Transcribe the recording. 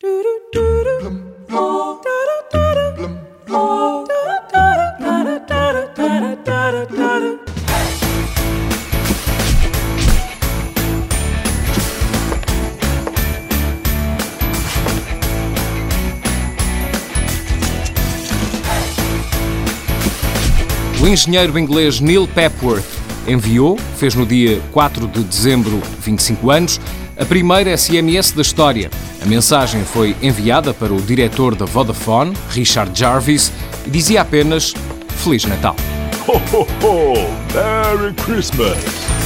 O engenheiro inglês Neil Pepworth enviou, fez no dia 4 de dezembro, 25 anos, a primeira SMS da história. A mensagem foi enviada para o diretor da Vodafone, Richard Jarvis, e dizia apenas Feliz Natal. Ho, ho, ho! Merry Christmas!